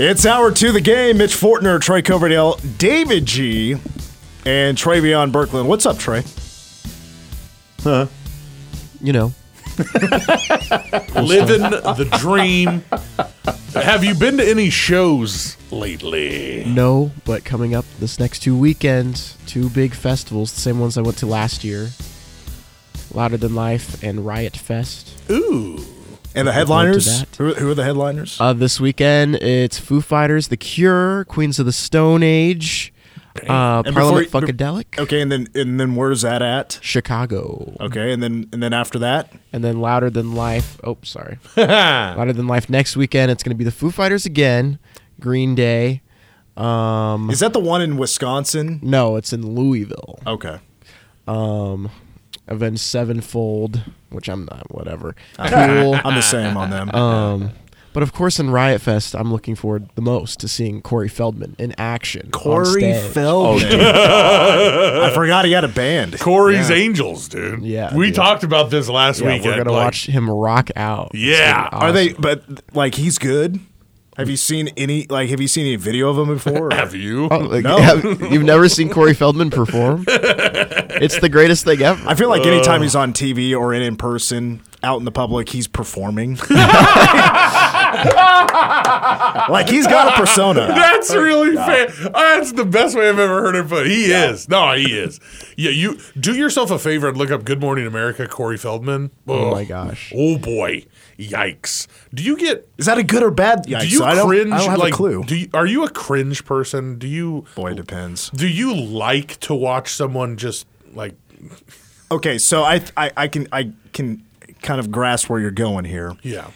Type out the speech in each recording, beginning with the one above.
It's hour two of the game. Mitch Fortner, Trey Coverdale, David G, and Travion Berkland. What's up, Trey? Huh? You know, Living the dream. Have you been to any shows lately? no, but coming up this next two weekends, two big festivals, the same ones I went to last year. Louder Than Life and Riot Fest. Ooh. And the headliners? Who, who are the headliners? Uh, this weekend, it's Foo Fighters, The Cure, Queens of the Stone Age, uh, And Parliament you- Funkadelic, okay, and then and then where's that at? Chicago, Okay, and then and then after that, and then Louder Than Life. Oh, sorry. Louder Than Life next weekend. It's going to be the Foo Fighters again, Green Day. Um, is that the one in Wisconsin? no, it's in Louisville. Okay. Um, Avenged Sevenfold, which I'm not. Whatever. I'm Cool. I'm the same on them. Um, but of course, in Riot Fest, I'm looking forward the most to seeing Corey Feldman in action. on Corey stage. Feldman. I forgot he had a band. Corey's Yeah. Angels, dude. Yeah, We dude. talked about this last Yeah, week. we're at, gonna like- watch him rock out. It's Yeah. gonna be Are they? awesome. But like, he's good. Have you seen any? Like, have you seen any video of him before? Have you? Oh, like, No. have- you've never seen Corey Feldman perform? it's the greatest thing ever. I feel like anytime he's on TV or in in person, out in the public, he's performing. like he's got a persona. That's really fair. Uh, that's the best way I've ever heard it put. He is. No, he is. Yeah, you do yourself a favor and look up Good Morning America, Corey Feldman. Oh my gosh. Oh boy. Yikes. Do you get Is that a good or bad? Yikes, do you I don't, cringe I don't have like a clue. do you, are you a cringe person? Do you Boy, it depends. do you like to watch someone just like Okay, so I, I I can I can kind of grasp where you're going here. yeah.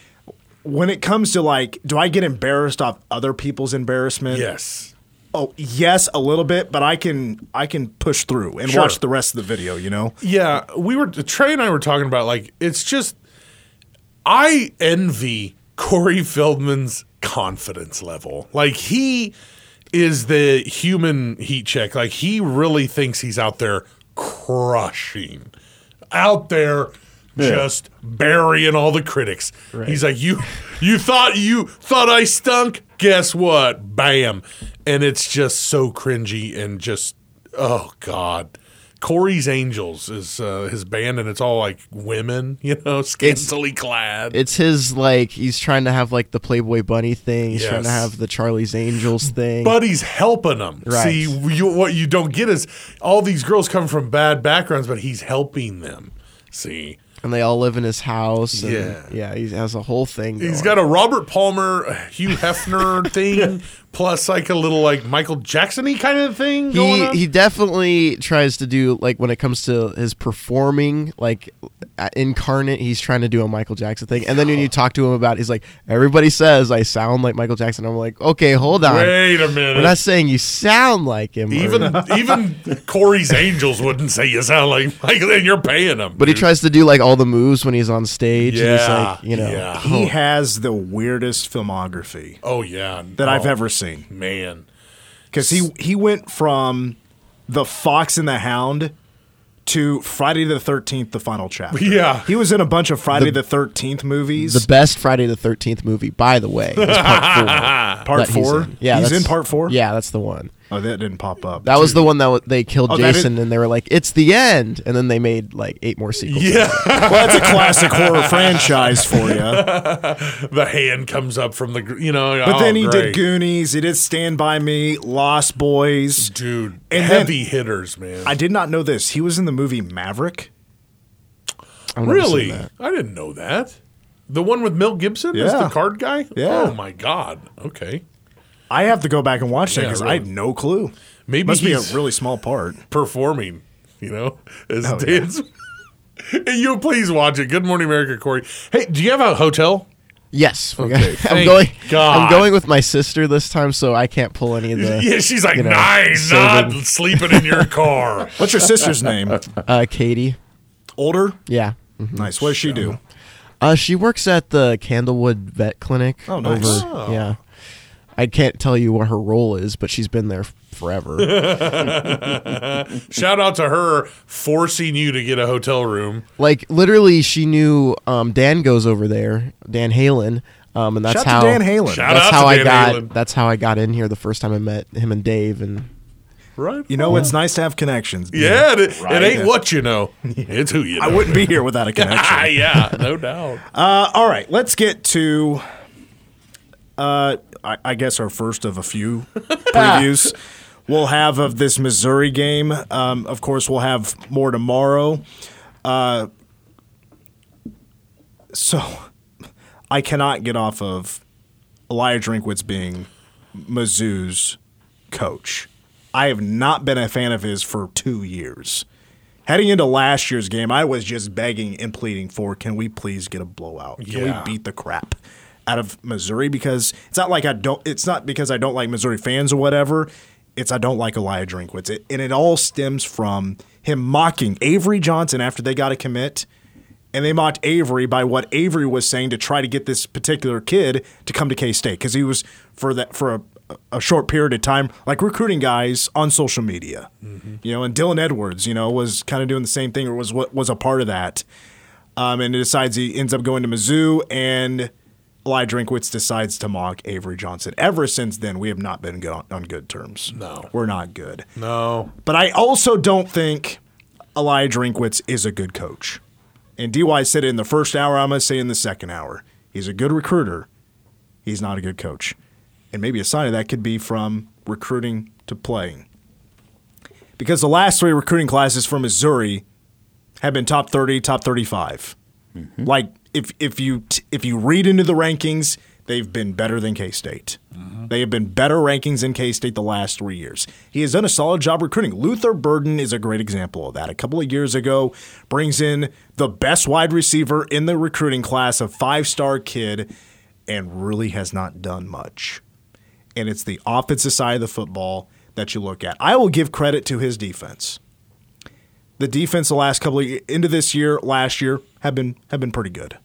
When it comes to like, do I get embarrassed off other people's embarrassment? Yes. Oh, yes, a little bit, but I can I can push through and Sure. watch the rest of the video. You know. Yeah, we were Trey and I were talking about like it's just I envy Corey Feldman's confidence level. Like he is the human heat check. Like he really thinks he's out there crushing. Out there just burying all the critics. He's like, You you thought you thought I stunk? Guess what? Bam. And it's just so cringy and just oh God. Corey's Angels is uh, his band, and it's all like women, you know, scantily clad. It's his like he's trying to have like the Playboy Bunny thing. He's trying to have the Charlie's Angels thing. but he's helping them. Right. See, you, what you don't get is all these girls come from bad backgrounds, but he's helping them. See, and they all live in his house. And Yeah. yeah. He has a whole thing. He's got a Robert Palmer, Hugh Hefner thing, plus like a little like Michael Jackson-y kind of thing going he on. he definitely tries to do like when it comes to his performing like uh, incarnate he's trying to do a michael jackson thing and then when you talk to him about it, he's like everybody says i sound like michael jackson i'm like okay hold on Wait a minute. we're not saying you sound like him or- even even Corey's Angels wouldn't say you sound like Michael, and you're paying them. but he tries to do like all the moves when he's on stage and he's Yeah, like you know yeah. He has the weirdest filmography Oh yeah, that I've Oh, ever seen Man, because he he went from the Fox and the Hound to Friday the Thirteenth, the final chapter. Yeah. he was in a bunch of Friday the Thirteenth movies. the best friday the 13th movie by the way is part four part that he's in. yeah he's in part four. yeah that's the one oh, that didn't pop up. that was the one that w- they killed Oh, Jason, and they were like, "It's the end," and then they made like eight more sequels. yeah. well, that's a classic horror franchise for you. the hand comes up from the gr- you know. But oh, then he great. did Goonies. He did Stand by Me, Lost Boys. dude. And heavy hitters, man. I did not know this. He was in the movie Maverick. I've really. I didn't know that. The one with Mel Gibson as the card guy. Yeah. Oh my god. Okay. I have to go back and watch that Yeah, because I had no clue. Maybe Must be a he's really small part. performing. You know, as Oh, yeah. dance. And you please watch it. Good Morning America, Corey. Hey, do you have a hotel? Yes, we Okay, got- thank I'm going. God. I'm going with my sister this time, so I can't pull any of the. yeah, she's like, you know, nice, not saving- sleeping in your car. What's your sister's name? Uh, Katie. Older? Yeah. Nice. What does she do? Uh, she works at the Candlewood Vet Clinic. Oh, nice. over- Yeah. I can't tell you what her role is, but she's been there forever. Shout out to her forcing you to get a hotel room. like literally, she knew um, Dan goes over there, Dan Halen, Um, and that's Shout how to Dan Halen. Shout that's out how to I Dan got. Halen. That's how I got in here the first time I met him and Dave. And Right. You know, it's nice to have connections. Yeah, it, Right. it ain't what you know. It's who you know. I wouldn't be here without a connection. yeah, no doubt. Uh, all right, let's get to, uh, I, I guess, our first of a few previews we'll have of this Missouri game. Um, of course, we'll have more tomorrow. Uh, so I cannot get off of Elijah Drinkwitz being Mizzou's coach. I have not been a fan of his for two years. Heading into last year's game, I was just begging and pleading for, can we please get a blowout? Can Yeah. we beat the crap out of Missouri? Because it's not like I don't. It's not because I don't like Missouri fans or whatever. It's I don't like Elijah Drinkwitz, it, and it all stems from him mocking Avery Johnson after they got a commit, and they mocked Avery by what Avery was saying to try to get this particular kid to come to K State because he was for that for a, a short period of time like recruiting guys on social media, you know. And Dylan Edwards, you know, was kind of doing the same thing or was what was a part of that. Um, and he decides he ends up going to Mizzou, and Eli Drinkwitz decides to mock Avery Johnson. Ever since then, we have not been good on, good terms. No. we're not good. No. But I also don't think Eli Drinkwitz is a good coach. And DY said it in the first hour. I'm going to say in the second hour. He's a good recruiter. He's not a good coach. And maybe a sign of that could be from recruiting to playing. Because the last three recruiting classes from Missouri have been top 30, top 35. Mm-hmm. Like if if you t- if you read into the rankings, they've been better than K State. Mm-hmm. They have been better rankings than K State the last three years. He has done a solid job recruiting. Luther Burden is a great example of that. A couple of years ago, brings in the best wide receiver in the recruiting class, a five star kid, and really has not done much. And it's the offensive side of the football that you look at. I will give credit to his defense the defense the last couple of into this year, last year have been have been pretty good.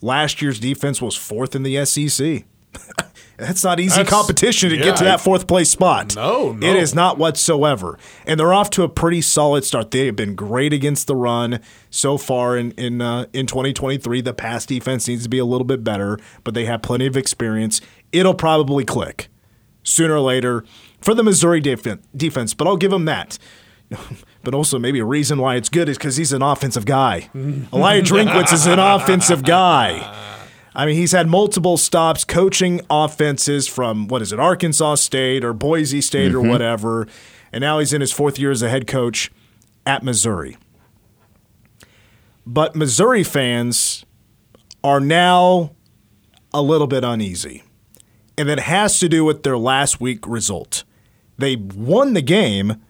Last year's defense was fourth in the SEC. That's not easy That's- competition to yeah, get to that fourth place spot. No, no. It is not whatsoever. And they're off to a pretty solid start. They have been great against the run so far in in uh, in 2023. The pass defense needs to be a little bit better, but they have plenty of experience. It'll probably click sooner or later for the Missouri def- defense, but I'll give them that. But also, maybe a reason why it's good is because he's an offensive guy. Elijah Drinkwitz is an offensive guy. I mean, he's had multiple stops coaching offenses from, what is it, Arkansas State or Boise State or mm-hmm. whatever. And now he's in his fourth year as a head coach at Missouri. But Missouri fans are now a little bit uneasy. And it has to do with their last week result. They won the game,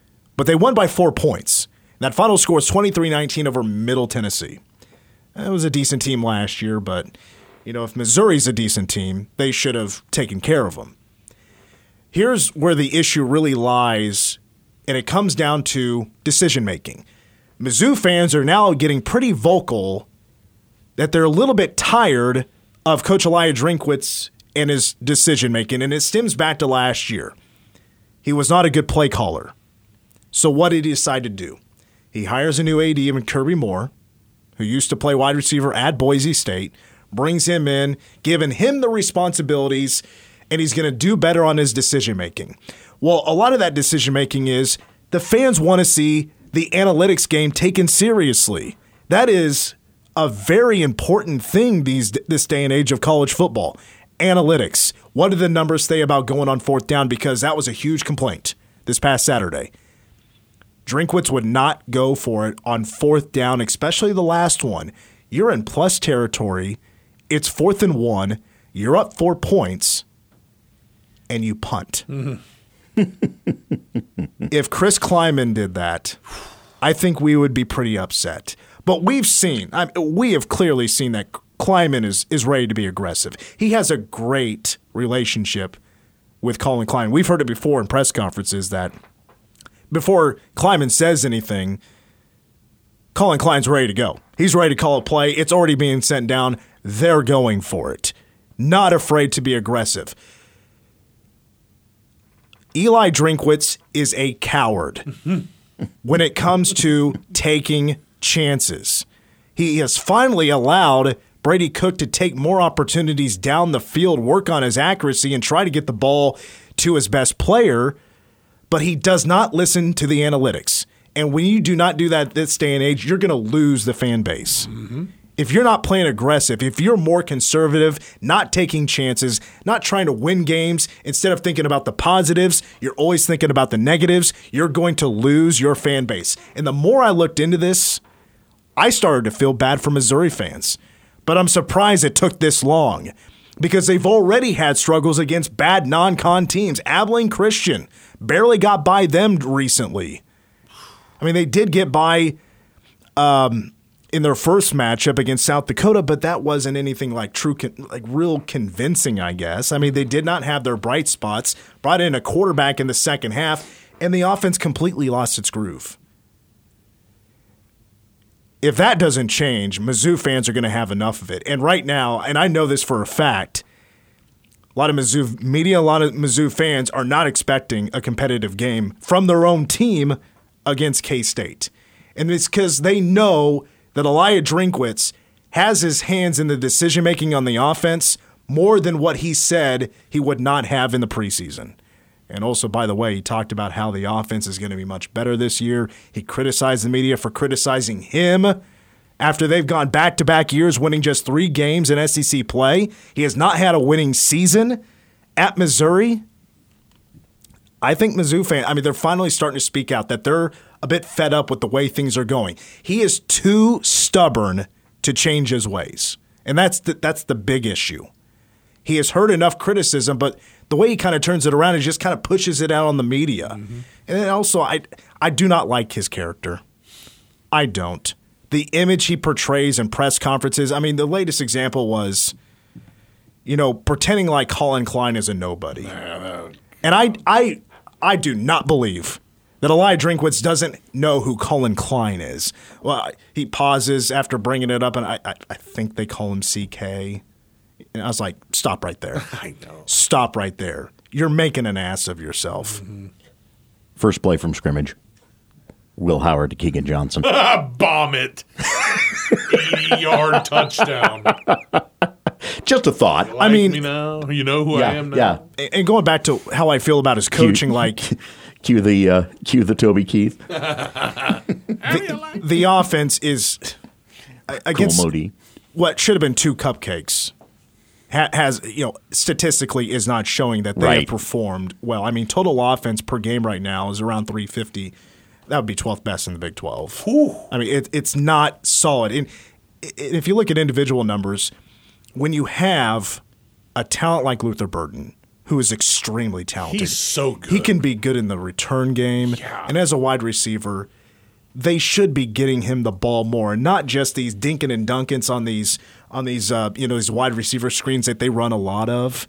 but they won by four points. That final score is 23 19 over Middle Tennessee. It was a decent team last year, but you know, if Missouri's a decent team, they should have taken care of them. Here's where the issue really lies, and it comes down to decision making. Mizzou fans are now getting pretty vocal that they're a little bit tired of Coach Elijah Drinkwitz and his decision making, and it stems back to last year. He was not a good play caller. So what did he decide to do? He hires a new AD in Kirby Moore, who used to play wide receiver at Boise State, brings him in, giving him the responsibilities, and he's going to do better on his decision making. Well, a lot of that decision making is the fans want to see the analytics game taken seriously. That is a very important thing these this day and age of college football. Analytics. What do the numbers say about going on fourth down? Because that was a huge complaint this past Saturday. Drinkwitz would not go for it on fourth down, especially the last one. You're in plus territory. It's fourth and one. You're up four points, and you punt. if Chris Klieman did that, I think we would be pretty upset. But we've seen, I we have clearly seen that Klieman is, is ready to be aggressive. He has a great relationship with Colin Klein. We've heard it before in press conferences that before Klieman says anything, Colin Klein's ready to go. He's ready to call a play. It's already being sent down. They're going for it. Not afraid to be aggressive. Eli Drinkwitz is a coward when it comes to taking chances. He has finally allowed Brady Cook to take more opportunities down the field, work on his accuracy, and try to get the ball to his best player. But he does not listen to the analytics. And when you do not do that this day and age, you're going to lose the fan base. Mm-hmm. If you're not playing aggressive, if you're more conservative, not taking chances, not trying to win games, instead of thinking about the positives, you're always thinking about the negatives, you're going to lose your fan base. And the more I looked into this, I started to feel bad for Missouri fans. But I'm surprised it took this long because they've already had struggles against bad non con teams. Abilene Christian barely got by them recently. I mean, they did get by um, in their first matchup against South Dakota, but that wasn't anything like true, con- like real convincing, I guess. I mean, they did not have their bright spots, brought in a quarterback in the second half, and the offense completely lost its groove. If that doesn't change, Mizzou fans are going to have enough of it. And right now, and I know this for a fact, a lot of Mizzou media, a lot of Mizzou fans are not expecting a competitive game from their own team against K State. And it's because they know that Elijah Drinkwitz has his hands in the decision making on the offense more than what he said he would not have in the preseason. And also, by the way, he talked about how the offense is going to be much better this year. He criticized the media for criticizing him after they've gone back to back years winning just three games in SEC play. He has not had a winning season at Missouri. I think Mizzou fans, I mean, they're finally starting to speak out that they're a bit fed up with the way things are going. He is too stubborn to change his ways. And that's the, that's the big issue. He has heard enough criticism, but the way he kind of turns it around is just kind of pushes it out on the media. Mm-hmm. And then also, I, I do not like his character. I don't. The image he portrays in press conferences, I mean, the latest example was, you know, pretending like Colin Klein is a nobody. And I, I, I do not believe that Elijah Drinkwitz doesn't know who Colin Klein is. Well, he pauses after bringing it up, and I, I, I think they call him CK. And I was like, stop right there. I know. Stop right there. You're making an ass of yourself. Mm-hmm. First play from scrimmage. Will Howard to Keegan Johnson. Bomb it. 80 yard touchdown. Just a thought. I mean- me now? you know who I am now? yeah. And going back to how I feel about his coaching, like Cue the uh, cue the Toby Keith. the, the offense is Cool against Modi. what should have been two cupcakes. Ha- has you know statistically is not showing that they have performed well. I mean, total offense per game right now is around 350. That would be 12th best in the Big 12. I mean, it, it's not solid. And if you look at individual numbers, when you have a talent like Luther Burden, who is extremely talented, He's so good. He can be good in the return game, Yeah. and as a wide receiver, they should be getting him the ball more, not just these dinking and dunkins on these on these uh, you know these wide receiver screens that they run a lot of.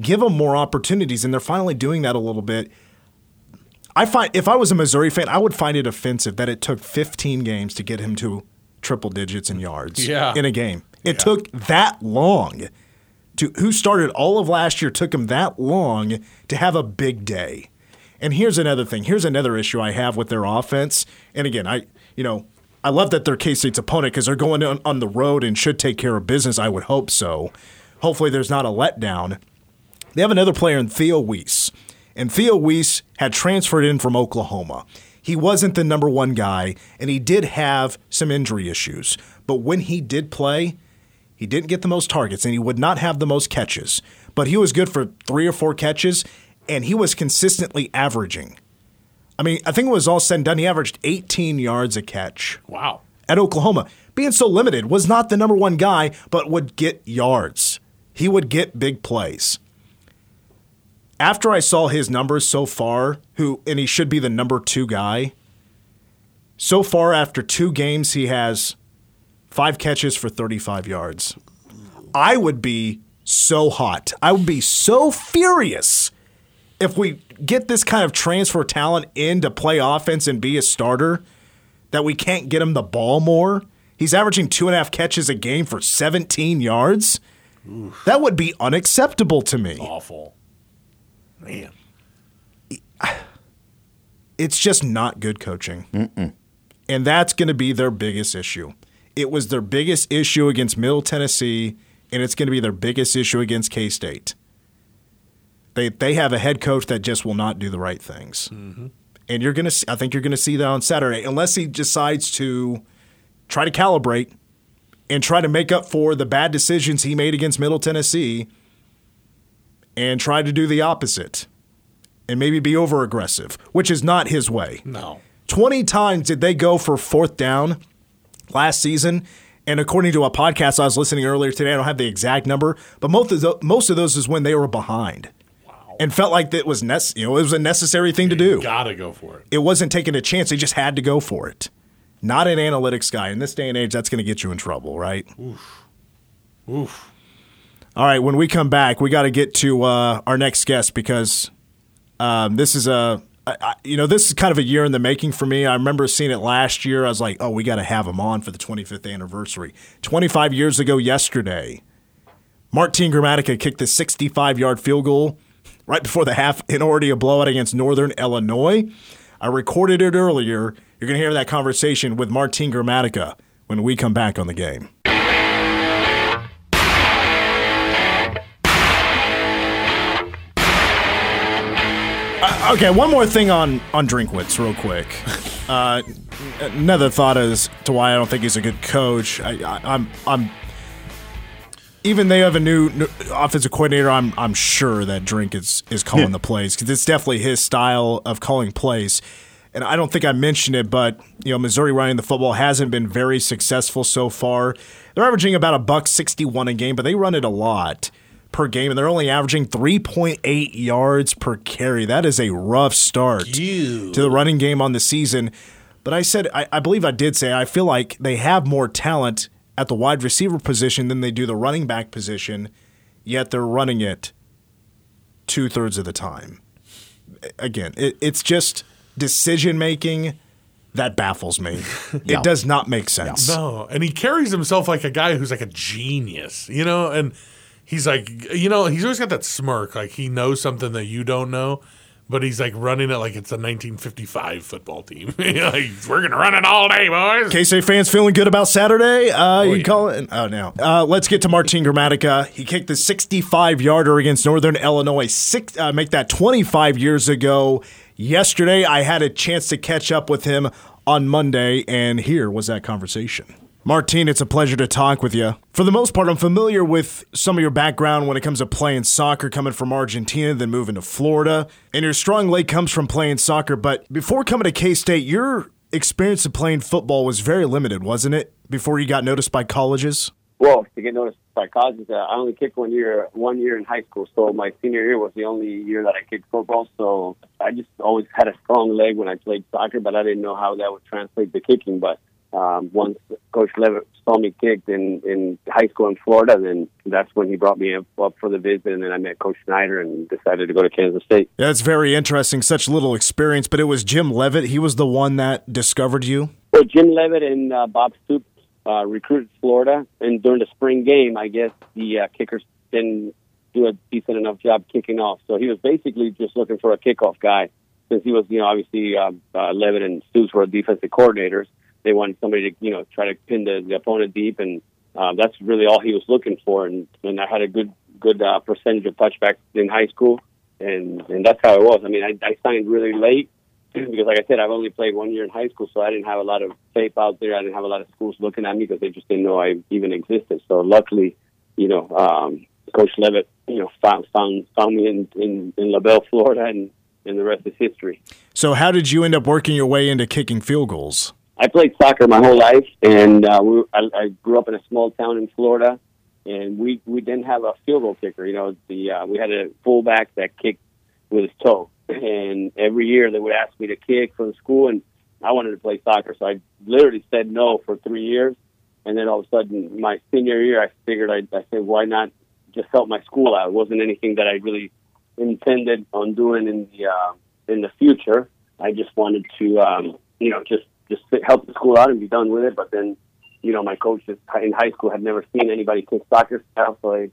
Give them more opportunities, and they're finally doing that a little bit. I find if I was a Missouri fan, I would find it offensive that it took 15 games to get him to triple digits in yards Yeah. in a game. It took that long to who started all of last year took him that long to have a big day. And here's another thing. Here's another issue I have with their offense. And again, I you know I love that they're K State's opponent because they're going on, on the road and should take care of business. I would hope so. Hopefully, there's not a letdown. They have another player in Theo Wease. And Theo Wease had transferred in from Oklahoma. He wasn't the number one guy, and he did have some injury issues. But when he did play, he didn't get the most targets, and he would not have the most catches. But he was good for three or four catches, and he was consistently averaging. I mean, I think it was all said and done. He averaged 18 yards a catch Wow. at Oklahoma. Being so limited, was not the number one guy, but would get yards. He would get big plays. After I saw his numbers so far, who and he should be the number two guy. So far, after two games, he has five catches for 35 yards. I would be so hot. I would be so furious if we get this kind of transfer talent in to play offense and be a starter that we can't get him the ball more. He's averaging two and a half catches a game for 17 yards. That would be unacceptable to me. Awful. Man. It's just not good coaching. And that's going to be their biggest issue. It was their biggest issue against Middle Tennessee, and it's going to be their biggest issue against K State. They they have a head coach that just will not do the right things, mm-hmm. and you're gonna. I think you're gonna see that on Saturday, unless he decides to try to calibrate and try to make up for the bad decisions he made against Middle Tennessee, and try to do the opposite, and maybe be over aggressive, which is not his way. No. 20 times did they go for fourth down last season. And according to a podcast I was listening earlier today, I don't have the exact number, but most of, the, most of those is when they were behind. And felt like that was nec- you know it was a necessary thing to do. Gotta go for it. It wasn't taking a chance; they just had to go for it. Not an analytics guy in this day and age. That's going to get you in trouble, right? Oof. Oof. All right, when we come back, we got to get to uh, our next guest because um, this is a, I, I, you know, this is kind of a year in the making for me. I remember seeing it last year. I was like, oh, we got to have him on for the 25th anniversary. 25 years ago yesterday, Martin Gramatica kicked the 65 yard field goal right before the half in already a blowout against Northern Illinois. I recorded it earlier. You're going to hear that conversation with Martin Gramatica when we come back on the game. Uh, okay, one more thing on on Drinkwitz, real quick. Uh, another thought as to why I don't think he's a good coach. I, I, I'm I'm even they have a new, new offensive coordinator. I'm I'm sure that Drink is is calling Yeah. the plays because it's definitely his style of calling plays. And I don't think I mentioned it, but you know, Missouri running the football hasn't been very successful so far. They're averaging about a buck sixty-one a game, but they run it a lot per game, and they're only averaging three point eight yards per carry. That is a rough start Ew. to the running game on the season. But I said, I, I believe I did say, I feel like they have more talent at the wide receiver position than they do the running back position, yet they're running it two thirds of the time. Again, it, it's just decision making that baffles me. Yeah. It does not make sense. No, and he carries himself like a guy who's like a genius, you know, and he's like, you know, he's always got that smirk, like he knows something that you don't know, but he's like running it like it's a 1955 football team. like, we're gonna run it all day, boys. K-State fans feeling good about Saturday? Uh, you yeah. call it? Oh, no. Uh, let's get to Martin Gramatica. He kicked the 65-yarder against Northern Illinois, six, uh, make that 25 years ago. Yesterday, I had a chance to catch up with him on Monday, and here was that conversation. Martin, it's a pleasure to talk with you. For the most part, I'm familiar with some of your background when it comes to playing soccer, coming from Argentina, then moving to Florida. And your strong leg comes from playing soccer. But before coming to K State, your experience of playing football was very limited, wasn't it? Before you got noticed by colleges? Well, to get noticed by colleges, uh, I only kicked one year, one year in high school. So my senior year was the only year that I kicked football. So I just always had a strong leg when I played soccer, but I didn't know how that would translate to kicking. But um, once Coach Leavitt saw me kicked in in high school in Florida, then that's when he brought me up, up for the visit, and then I met Coach Snyder and decided to go to Kansas State. Yeah, it's very interesting. Such little experience, but it was Jim Leavitt. He was the one that discovered you. Well, Jim Leavitt and uh, Bob Stoops uh, recruited Florida, and during the spring game, I guess the uh, kickers didn't do a decent enough job kicking off. So he was basically just looking for a kickoff guy, since he was, you know, obviously uh, uh, Leavitt and Stoops were defensive coordinators. They wanted somebody to, you know, try to pin the, the opponent deep, and uh, that's really all he was looking for. And, and I had a good good uh, percentage of touchbacks in high school, and and that's how it was. I mean, I, I signed really late because, like I said, I've only played one year in high school, so I didn't have a lot of tape out there. I didn't have a lot of schools looking at me because they just didn't know I even existed. So luckily, you know, um, Coach Leavitt, you know, found found found me in in, in LaBelle, Florida, and and the rest is history. So, how did you end up working your way into kicking field goals? I played soccer my whole life, and uh, we, I, I grew up in a small town in Florida, and we we didn't have a field goal kicker. You know, the uh, we had a fullback that kicked with his toe, and every year they would ask me to kick for the school, and I wanted to play soccer, so I literally said no for three years, and then all of a sudden my senior year, I figured I I said why not just help my school out. It wasn't anything that I really intended on doing in the uh, in the future. I just wanted to um, you know just just help the school out and be done with it. But then, you know, my coaches in high school had never seen anybody kick soccer style, so they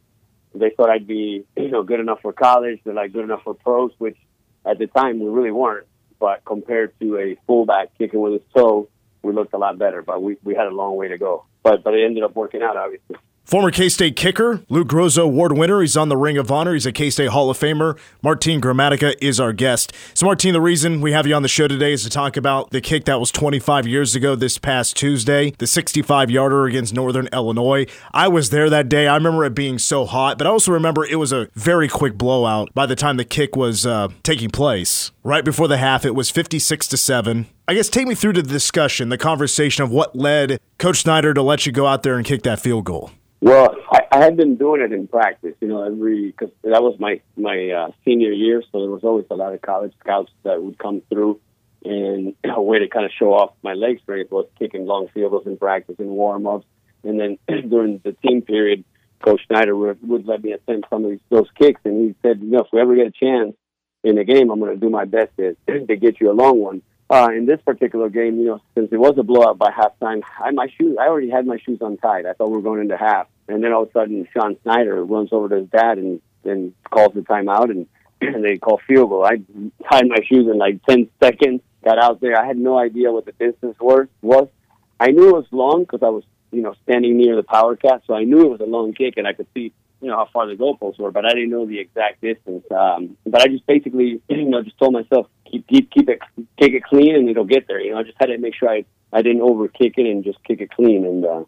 they thought I'd be you know good enough for college. They're like good enough for pros, which at the time we really weren't. But compared to a fullback kicking with his toe, we looked a lot better. But we we had a long way to go. but but it ended up working out, obviously. Former K State kicker, Lou Groza Award winner. He's on the Ring of Honor. He's a K State Hall of Famer. Martin Gramatica is our guest. So, Martin, the reason we have you on the show today is to talk about the kick that was 25 years ago this past Tuesday, the 65 yarder against Northern Illinois. I was there that day. I remember it being so hot, but I also remember it was a very quick blowout by the time the kick was uh, taking place. Right before the half, it was 56 to 7. I guess take me through to the discussion, the conversation of what led Coach Snyder to let you go out there and kick that field goal. Well, I, I had been doing it in practice, you know, every because that was my my uh, senior year, so there was always a lot of college scouts that would come through, and a way to kind of show off my leg strength was kicking long field goals in practice and warm ups, and then during the team period, Coach Snyder would, would let me attempt some of these those kicks, and he said, you know, if we ever get a chance in the game, I'm going to do my best to to get you a long one. Uh, in this particular game, you know, since it was a blowout by halftime, I my shoes I already had my shoes untied. I thought we were going into half, and then all of a sudden, Sean Snyder runs over to his dad and and calls the timeout, and and they call field goal. I tied my shoes in like ten seconds. Got out there. I had no idea what the distance was. Was I knew it was long because I was you know standing near the power cat, so I knew it was a long kick, and I could see you know how far the goalposts were, but I didn't know the exact distance. Um, but I just basically you know just told myself keep keep keep it kick it clean and it'll get there. You know I just had to make sure I I didn't over kick it and just kick it clean and uh,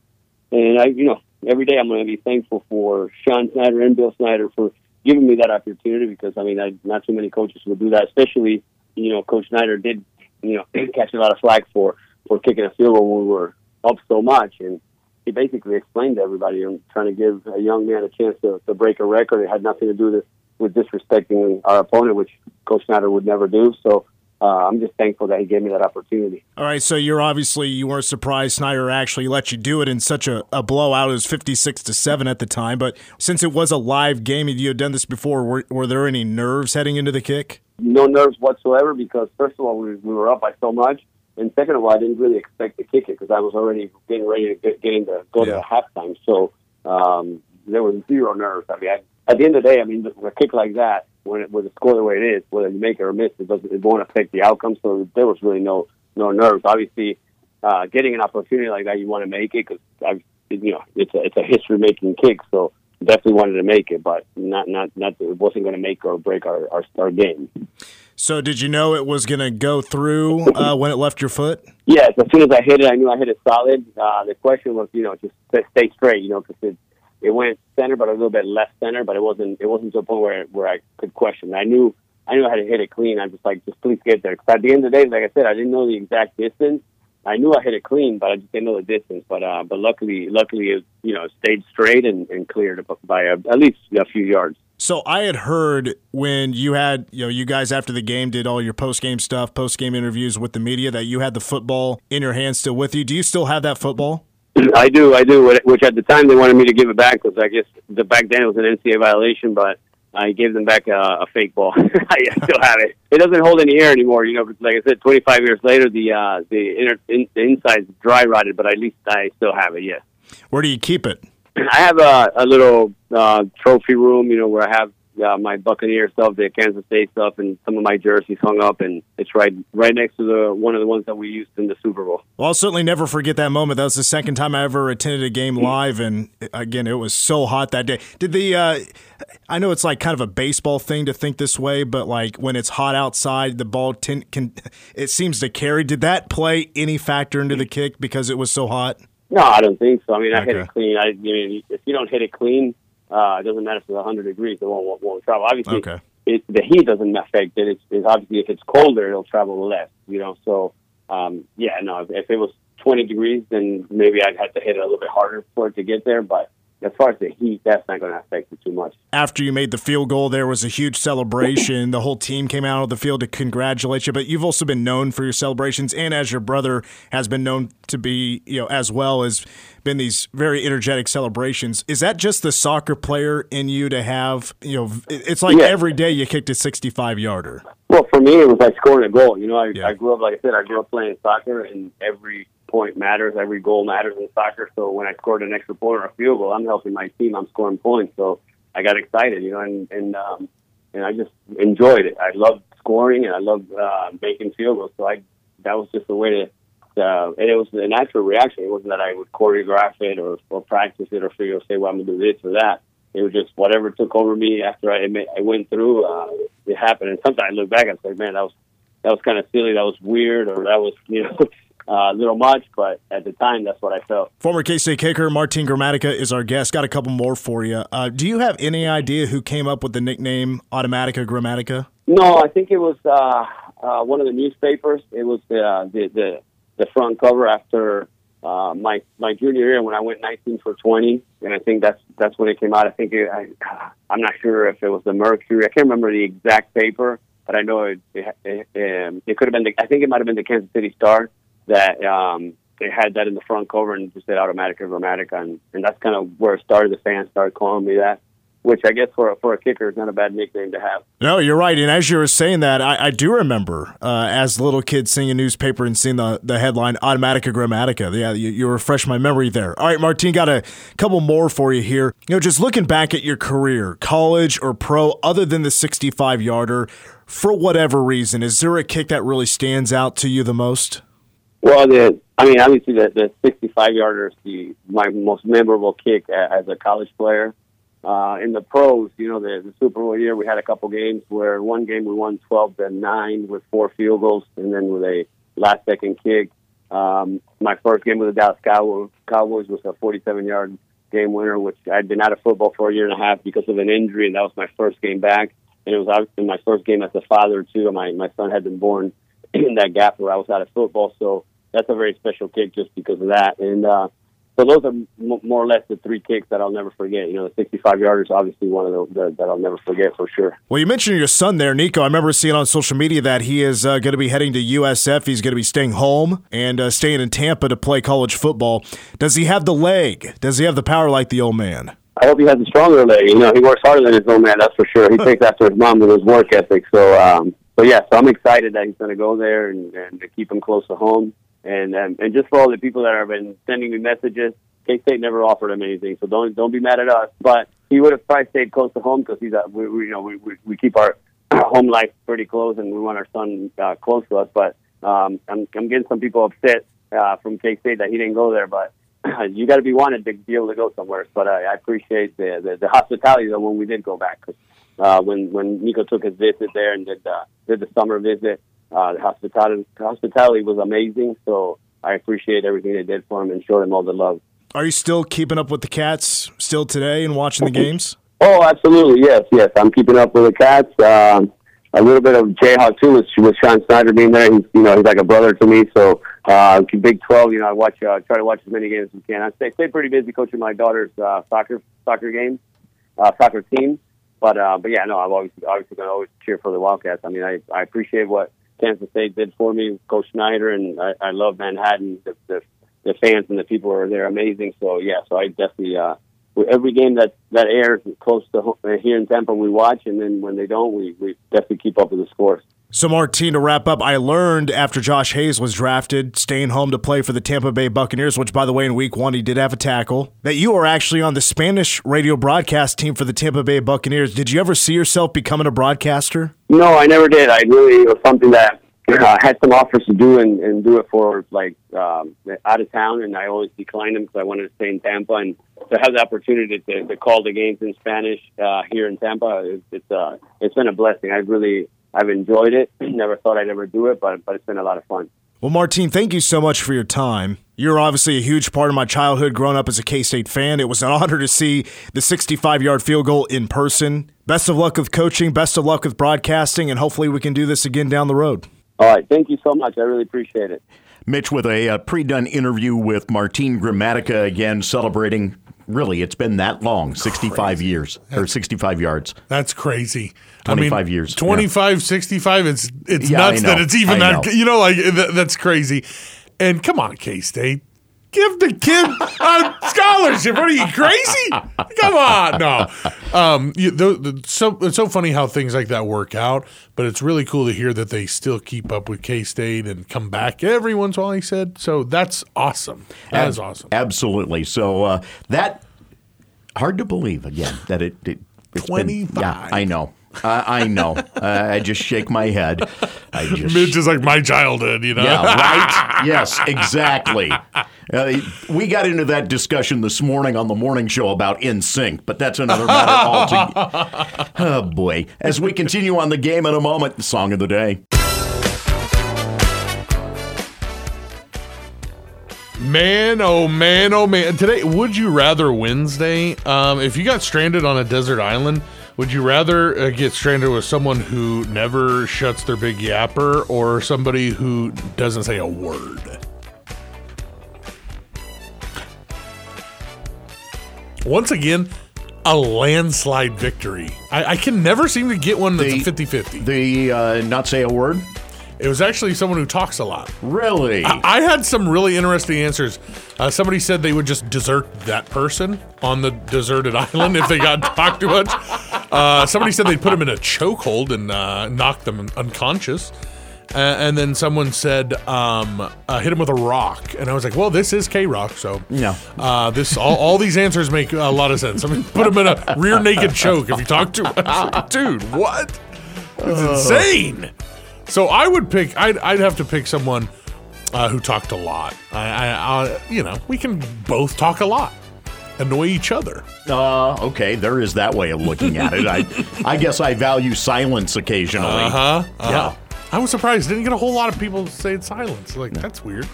and I you know every day I'm going to be thankful for Sean Snyder and Bill Snyder for giving me that opportunity because I mean I, not too many coaches would do that, especially you know Coach Snyder did you know catch a lot of flack for for kicking a field goal when we were up so much and he basically explained to everybody and trying to give a young man a chance to, to break a record. It had nothing to do with, with disrespecting our opponent, which Coach Snyder would never do. So uh, I'm just thankful that he gave me that opportunity. All right, so you're obviously you weren't surprised Snyder actually let you do it in such a, a blowout. It was 56 to seven at the time, but since it was a live game and you had done this before, were, were there any nerves heading into the kick? No nerves whatsoever because first of all we, we were up by so much, and second of all I didn't really expect to kick it because I was already getting ready to get, getting to go Yeah. to halftime. So um, there was zero nerves. I mean, I, at the end of the day, I mean, a kick like that, when it, with the score the way it is, whether you make it or miss, it doesn't, it won't affect the outcome. So there was really no no nerves. Obviously, uh, getting an opportunity like that, you want to make it because I've you know it's a it's a history making kick. So definitely wanted to make it, but not not not it wasn't going to make or break our, our our game. So did you know it was going to go through uh, when it left your foot? Yes, as soon as I hit it, I knew I hit it solid. Uh, the question was, you know, just stay straight, you know, because it it went center, but a little bit left center, but it wasn't it wasn't to a point where where I could question. I knew I knew I had to hit it clean. I'm just like just please get there. Because at the end of the day, like I said, I didn't know the exact distance. I knew I hit it clean, but I just didn't know the distance. But uh, but luckily, luckily, it you know stayed straight and, and cleared by a, at least a few yards. So I had heard when you had, you know, you guys after the game did all your post game stuff, post game interviews with the media that you had the football in your hand still with you. Do you still have that football? I do, I do. Which at the time they wanted me to give it back because I guess the back then it was an NCAA violation, but I gave them back a, a fake ball. I still have it. It doesn't hold any air anymore, you know. Like I said, 25 years later, the uh, the inner in, the inside's dry rotted, but at least I still have it. Yes. Where do you keep it? I have a, a little uh, trophy room, you know, where I have uh, my Buccaneer stuff, the Kansas State stuff, and some of my jerseys hung up, and it's right right next to the one of the ones that we used in the Super Bowl. Well, I'll certainly never forget that moment. That was the second time I ever attended a game live, and again, it was so hot that day. Did the? Uh, I know it's like kind of a baseball thing to think this way, but like when it's hot outside, the ball tin, can it seems to carry. Did that play any factor into the kick because it was so hot? No, I don't think so. I mean, I hit it clean. I, I mean, if you don't hit it clean, uh, it doesn't matter if it's 100 degrees; it won't won't, won't travel. Obviously, Okay. it, the heat doesn't affect it. It's, it's obviously if it's colder, it'll travel less. You know, so um, yeah, no. If, if it was 20 degrees, then maybe I'd have to hit it a little bit harder for it to get there. But as far as the heat, that's not going to affect it too much. After you made the field goal, there was a huge celebration. The whole team came out of the field to congratulate you. But you've also been known for your celebrations, and as your brother has been known to be, you know, as well as been these very energetic celebrations. Is that just the soccer player in you to have? You know, it's like Yeah. every day you kicked a 65 yarder. Well, for me, it was like scoring a goal. You know, I, Yeah. I grew up, like I said, I grew up playing soccer, and every point matters, every goal matters in soccer. So when I scored an extra point or a field goal, I'm helping my team. I'm scoring points, so I got excited. You know, and and um, and I just enjoyed it. I loved scoring, and I loved uh, making field goals. So I that was just a way to uh, and it was a natural reaction. It wasn't that I would choreograph it or, or practice it or figure, say, well, I'm gonna do this or that. It was just whatever took over me after I I went through. Uh, it happened, and sometimes I look back and say, man, that was that was kind of silly. That was weird, or that was you know. Uh, a little much, but at the time, that's what I felt. Former K State kicker Martin Gramatica is our guest. Got a couple more for you. Uh, do you have any idea who came up with the nickname Automatica Gramatica? No, I think it was uh, uh, one of the newspapers. It was the the, the, the front cover after uh, my my junior year when I went 19 for 20, and I think that's that's when it came out. I think it, I, I'm not sure if it was the Mercury. I can't remember the exact paper, but I know it it, it, um, it could have been. The, I think it might have been the Kansas City Star that um, they had that in the front cover and just said Automatica Gramatica, and, and that's kind of where it started. The fans started calling me that which I guess for a, for a kicker is not a bad nickname to have. No, you're right. And as you were saying that, I, I do remember uh, as a little kid seeing a newspaper and seeing the, the headline Automatica Gramatica. Yeah, you, you refresh my memory there. All right, Martin, got a couple more for you here. You know, just looking back at your career, college or pro, other than the 65 yarder, for whatever reason, is there a kick that really stands out to you the most? Well, the I mean, obviously the, the 65 yarder is the my most memorable kick as a college player uh, in the pros, you know, the, the Super Bowl year, we had a couple games where one game we won 12 to 9 with four field goals and then with a last second kick. Um, my first game with the Dallas Cowboys, Cowboys was a 47 yard game winner, which I'd been out of football for a year and a half because of an injury, and that was my first game back. And it was obviously my first game as a father, too. My, my son had been born in that gap where I was out of football. So that's a very special kick just because of that. And, uh, so those are m- more or less the three kicks that I'll never forget. You know, the 65 yarders, obviously one of those that, that I'll never forget for sure. Well, you mentioned your son there, Nico. I remember seeing on social media that he is uh, going to be heading to USF. He's going to be staying home and uh, staying in Tampa to play college football. Does he have the leg? Does he have the power like the old man? I hope he has a stronger leg. You know, he works harder than his old man, that's for sure. He takes after his mom with his work ethic. So, um, so yeah, so I'm excited that he's going to go there and, and to keep him close to home. And um, and just for all the people that have been sending me messages, K State never offered him anything, so don't don't be mad at us. But he would have probably stayed close to home because he's a, we, we you know we, we we keep our home life pretty close, and we want our son uh, close to us. But um, I'm I'm getting some people upset uh, from K State that he didn't go there, but. You got to be wanted to be able to go somewhere, but I, I appreciate the, the the hospitality though when we did go back. Cause, uh, when when Nico took his visit there and did uh, did the summer visit, uh, the hospitality hospitality was amazing. So I appreciate everything they did for him and showed him all the love. Are you still keeping up with the Cats still today and watching the games? Oh, absolutely. Yes, yes. I'm keeping up with the Cats. Um, a little bit of Jayhawk too with, with Sean Snyder being there. He's you know he's like a brother to me. So uh, Big Twelve, you know, I watch uh, try to watch as many games as we can. I stay stay pretty busy coaching my daughter's uh, soccer soccer games, uh, soccer team. But uh, but yeah, no, I'm always obviously going to always cheer for the Wildcats. I mean, I I appreciate what Kansas State did for me, Coach Snyder, and I, I love Manhattan. The, the the fans and the people are there amazing. So yeah, so I definitely uh, every game that that airs close to home, uh, here in Tampa, we watch, and then when they don't, we we definitely keep up with the scores. So, Martin, to wrap up, I learned after Josh Hayes was drafted, staying home to play for the Tampa Bay Buccaneers, which, by the way, in week one, he did have a tackle, that you are actually on the Spanish radio broadcast team for the Tampa Bay Buccaneers. Did you ever see yourself becoming a broadcaster? No, I never did. I really, it was something that uh, had some offers to do and, and do it for like um, out of town, and I always declined them because I wanted to stay in Tampa and to have the opportunity to, to call the games in Spanish uh, here in Tampa. It's it's, uh, it's been a blessing. I really I've enjoyed it. Never thought I'd ever do it, but but it's been a lot of fun. Well, Martin, thank you so much for your time. You're obviously a huge part of my childhood growing up as a K State fan. It was an honor to see the 65 yard field goal in person. Best of luck with coaching, best of luck with broadcasting, and hopefully we can do this again down the road. All right. Thank you so much. I really appreciate it. Mitch with a, uh, pre-done interview with Martin Gramatica again, celebrating. Really, it's been that long, sixty-five crazy. years or sixty-five yards. That's crazy. Twenty-five I mean, years. 25, yeah. 65, It's it's yeah, nuts that it's even that. You know, like that's crazy. And come on, K State, give the kid a scholarship. What are you crazy? Come on, no. Um, you, the, the, so it's so funny how things like that work out, but it's really cool to hear that they still keep up with K State and come back every once in a while. He said, so that's awesome. That Ab- is awesome. Absolutely. So uh, that hard to believe again that it. it Twenty five. Yeah, I know. I, I know. Uh, I just shake my head. I just Midge is like my childhood, you know. Yeah, right? yes, exactly. Uh, we got into that discussion this morning on the morning show about NSYNC, but that's another matter altogether. oh, boy. As we continue on the game in a moment, the song of the day. Man, oh man, oh man. Today, would you rather Wednesday? Um, if you got stranded on a desert island, would you rather uh, get stranded with someone who never shuts their big yapper or somebody who doesn't say a word? Once again, a landslide victory. I, I can never seem to get one that's a 50 50. The uh, not say a word? It was actually someone who talks a lot. Really? I had some really interesting answers. Uh, somebody said they would just desert that person on the deserted island if they got talked too much. Uh, somebody said they'd put them in a chokehold and uh, knock them unconscious. Uh, and then someone said, um, uh, hit him with a rock. And I was like, well, this is K Rock. So, No. Uh, this all, all these answers make a lot of sense. I mean, put him in a rear naked choke if you talk too much. Dude, what? It's insane. So I would pick. I'd, I'd have to pick someone uh, who talked a lot. I, I, I, you know, we can both talk a lot, annoy each other. Uh, okay, there is that way of looking at it. I, I guess I value silence occasionally. Uh huh. Yeah. I was surprised. Didn't get a whole lot of people saying silence. Like that's weird.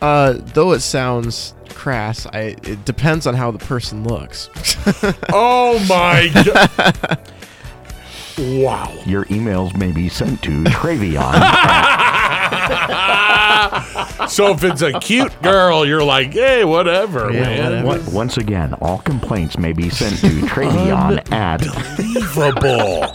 Uh, though it sounds crass, I it depends on how the person looks. Oh my god! Wow. Your emails may be sent to Travion. So if it's a cute girl, you're like, hey, whatever, Yeah, man. whatever. Once again, all complaints may be sent to Travion at. Unbelievable.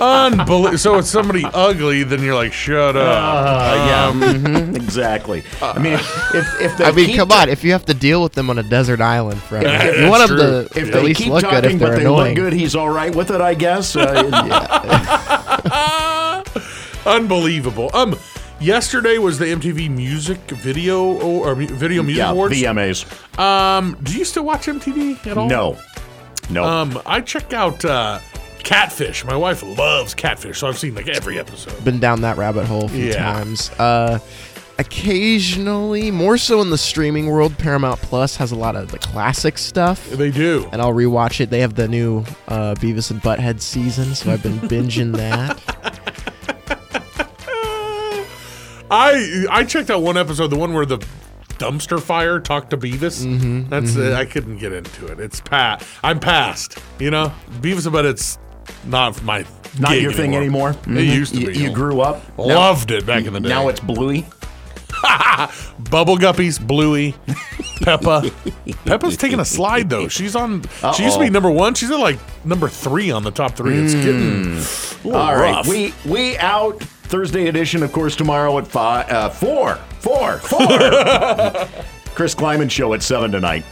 Unbelievable. So if somebody ugly, then you're like, shut up. Uh, yeah, mhm, exactly. I mean, if, if, if they I mean, keep come on! If you have to deal with them on a desert island forever, That's you want them to if at they least keep look talking, good if but they're they annoying. look good, he's all right with it, I guess. Uh, Unbelievable. Um, yesterday was the MTV Music Video or, or Video Music yeah, Awards. VMAs. Um, do you still watch MTV at all? No, no. Um, I check out uh, Catfish. My wife loves Catfish, so I've seen like every episode. Been down that rabbit hole a few Yeah. times. Uh, occasionally, more so in the streaming world, Paramount Plus has a lot of the classic stuff. They do. and I'll rewatch it. They have the new uh, Beavis and Butthead season, so I've been binging that. I I checked out one episode, the one where the dumpster fire talked to Beavis. Mm-hmm, That's Uh, I couldn't get into it. It's pat. I'm past. You know, Beavis but it's not my Not gig your thing anymore. It Mhm. used to You, be. you grew up. Loved it back in the day. Now it's Bluey. Bubble Guppies, Bluey, Peppa. Peppa's taking a slide though. She's on. She used to be number one. She's at like number three on the top three. It's getting a little All right, we we out Thursday edition, of course, tomorrow at five, uh, four, four, four. Chris Klieman show at seven tonight.